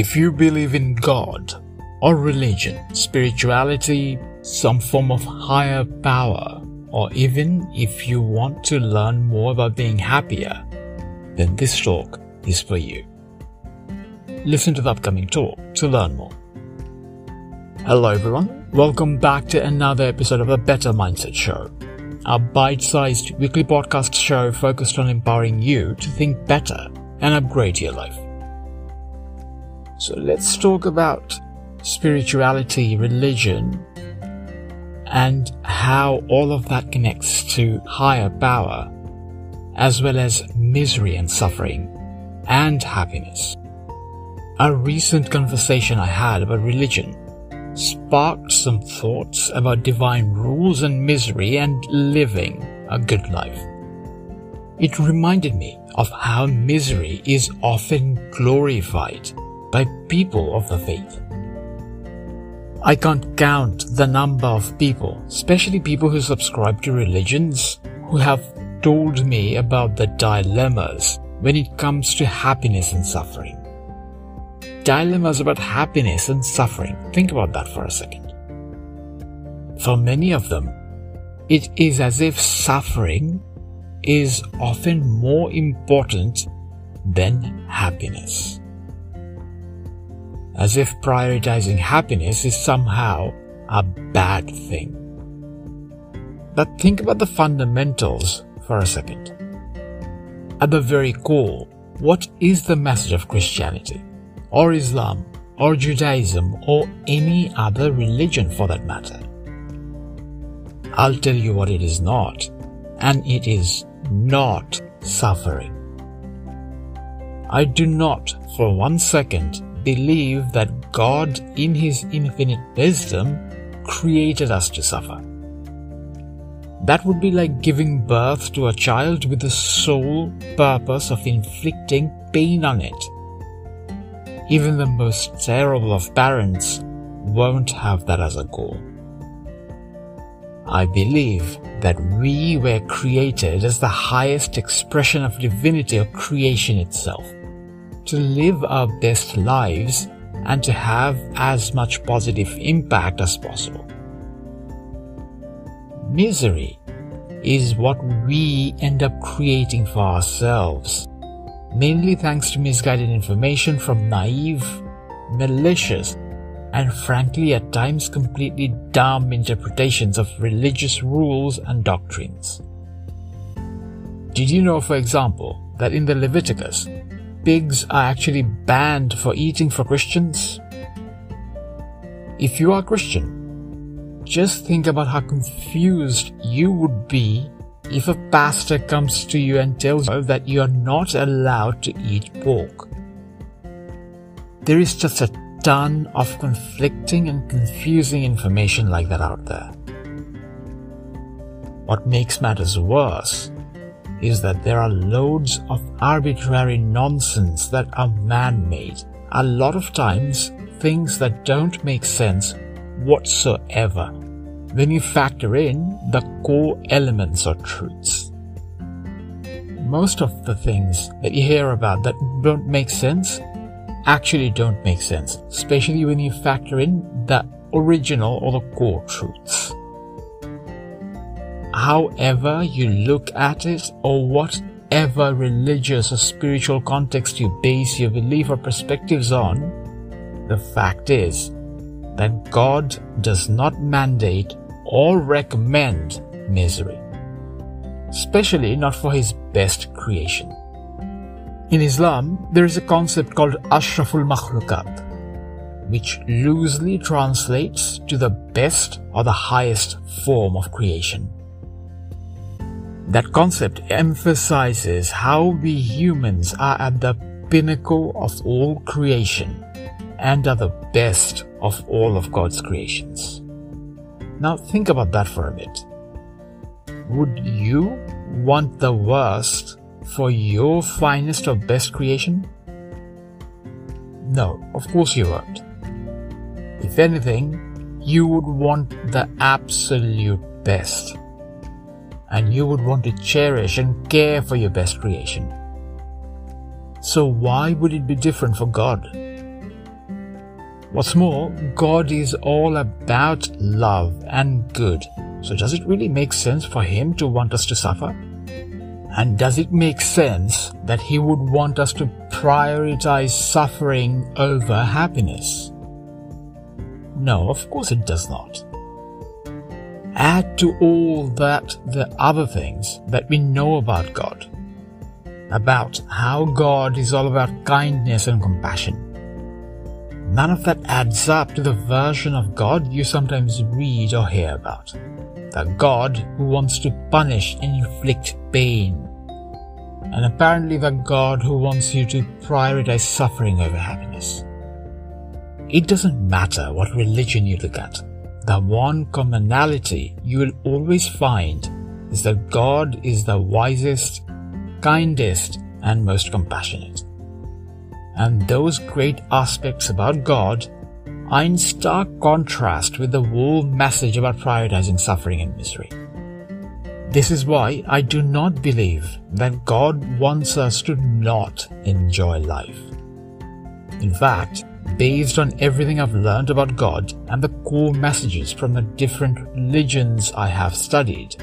If you believe in God or religion, spirituality, some form of higher power, or even if you want to learn more about being happier, then this talk is for you. Listen to the upcoming talk to learn more. Hello everyone, welcome back to another episode of the Better Mindset Show, a bite-sized weekly podcast show focused on empowering you to think better and upgrade your life. So let's talk about spirituality, religion, and how all of that connects to higher power, as well as misery and suffering, and happiness. A recent conversation I had about religion sparked some thoughts about divine rules and misery and living a good life. It reminded me of how misery is often glorified by people of the faith. I can't count the number of people, especially people who subscribe to religions, who have told me about the dilemmas when it comes to happiness and suffering. Dilemmas about happiness and suffering. Think about that for a second. For many of them, it is as if suffering is often more important than happiness as if prioritizing happiness is somehow a bad thing. But think about the fundamentals for a second. At the very core, what is the message of Christianity, or Islam, or Judaism, or any other religion for that matter? I'll tell you what it is not, and it is not suffering. I do not for one second believe that God, in His infinite wisdom, created us to suffer. That would be like giving birth to a child with the sole purpose of inflicting pain on it. Even the most terrible of parents won't have that as a goal. I believe that we were created as the highest expression of divinity or creation itself to live our best lives and to have as much positive impact as possible. Misery is what we end up creating for ourselves, mainly thanks to misguided information from naive, malicious, and frankly at times completely dumb interpretations of religious rules and doctrines. Did you know, for example, that in the Leviticus, pigs are actually banned for eating for Christians? If you are Christian, just think about how confused you would be if a pastor comes to you and tells you that you are not allowed to eat pork. There is just a ton of conflicting and confusing information like that out there. What makes matters worse is that there are loads of arbitrary nonsense that are man-made. A lot of times, things that don't make sense whatsoever when you factor in the core elements or truths. Most of the things that you hear about that don't make sense actually don't make sense, especially when you factor in the original or the core truths however you look at it or whatever religious or spiritual context you base your belief or perspectives on, the fact is that God does not mandate or recommend misery, especially not for His best creation. In Islam, there is a concept called Ashraful Makhlukat, which loosely translates to the best or the highest form of creation. That concept emphasizes how we humans are at the pinnacle of all creation and are the best of all of God's creations. Now think about that for a bit. Would you want the worst for your finest or best creation? No, of course you won't. If anything, you would want the absolute best and you would want to cherish and care for your best creation. So why would it be different for God? What's more, God is all about love and good. So does it really make sense for Him to want us to suffer? And does it make sense that He would want us to prioritize suffering over happiness? No, of course it does not. Add to all that the other things that we know about God, about how God is all about kindness and compassion. None of that adds up to the version of God you sometimes read or hear about the God who wants to punish and inflict pain, and apparently the God who wants you to prioritize suffering over happiness. It doesn't matter what religion you look at, the one commonality you will always find is that God is the wisest, kindest, and most compassionate. And those great aspects about God are in stark contrast with the whole message about prioritizing suffering and misery. This is why I do not believe that God wants us to not enjoy life. In fact, based on everything I've learned about God and the core messages from the different religions I have studied,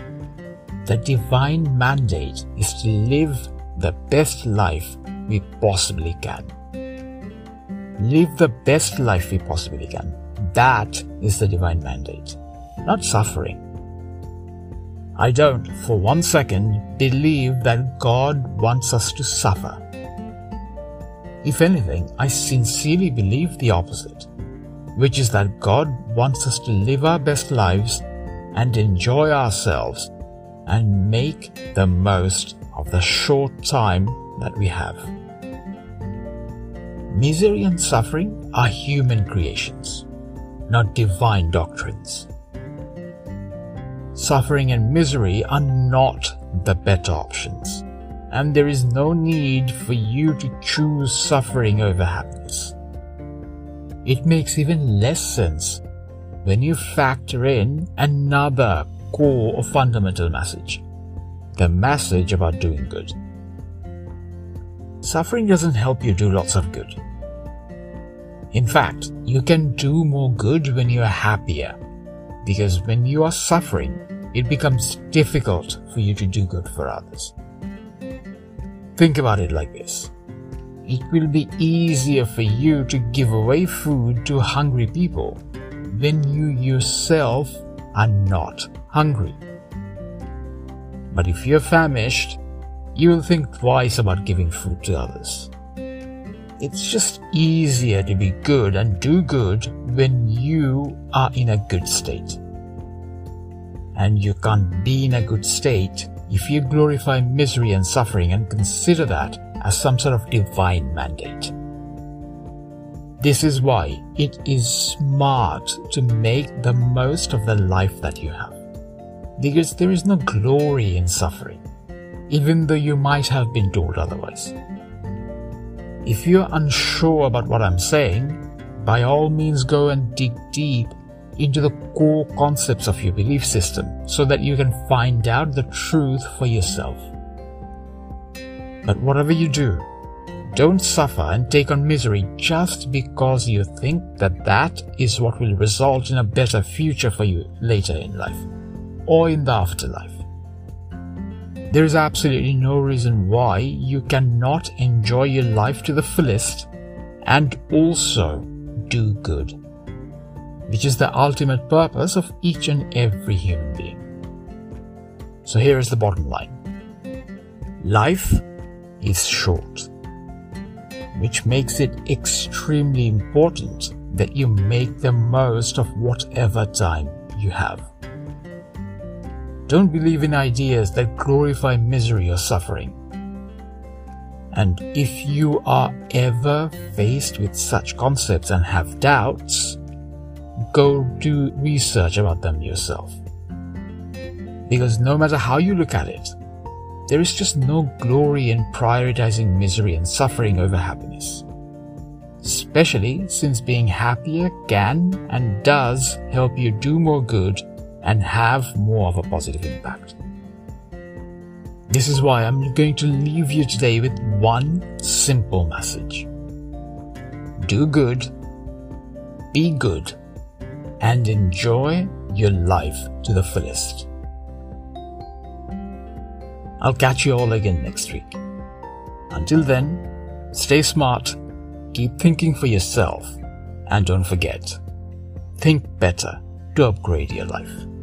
the divine mandate is to live the best life we possibly can. Live the best life we possibly can. That is the divine mandate, not suffering. I don't, for one second, believe that God wants us to suffer. If anything, I sincerely believe the opposite, which is that God wants us to live our best lives and enjoy ourselves and make the most of the short time that we have. Misery and suffering are human creations, not divine doctrines. Suffering and misery are not the better options, and there is no need for you to choose suffering over happiness. It makes even less sense when you factor in another core or fundamental message the message about doing good. Suffering doesn't help you do lots of good. In fact, you can do more good when you are happier, because when you are suffering, it becomes difficult for you to do good for others. Think about it like this. It will be easier for you to give away food to hungry people when you yourself are not hungry. But if you're famished, you will think twice about giving food to others. It's just easier to be good and do good when you are in a good state. And you can't be in a good state if you glorify misery and suffering and consider that as some sort of divine mandate. This is why it is smart to make the most of the life that you have. Because there is no glory in suffering, even though you might have been told otherwise. If you're unsure about what I'm saying, by all means go and dig deep into the core concepts of your belief system so that you can find out the truth for yourself. But whatever you do, don't suffer and take on misery just because you think that that is what will result in a better future for you later in life or in the afterlife. There is absolutely no reason why you cannot enjoy your life to the fullest and also do good, which is the ultimate purpose of each and every human being. So here is the bottom line life is short, which makes it extremely important that you make the most of whatever time you have. Don't believe in ideas that glorify misery or suffering. And if you are ever faced with such concepts and have doubts, go do research about them yourself. Because no matter how you look at it, there is just no glory in prioritizing misery and suffering over happiness. Especially since being happier can and does help you do more good and have more of a positive impact. This is why I'm going to leave you today with one simple message. Do good be good, and enjoy your life to the fullest. I'll catch you all again next week. Until then, stay smart, keep thinking for yourself, and don't forget, think better to upgrade your life.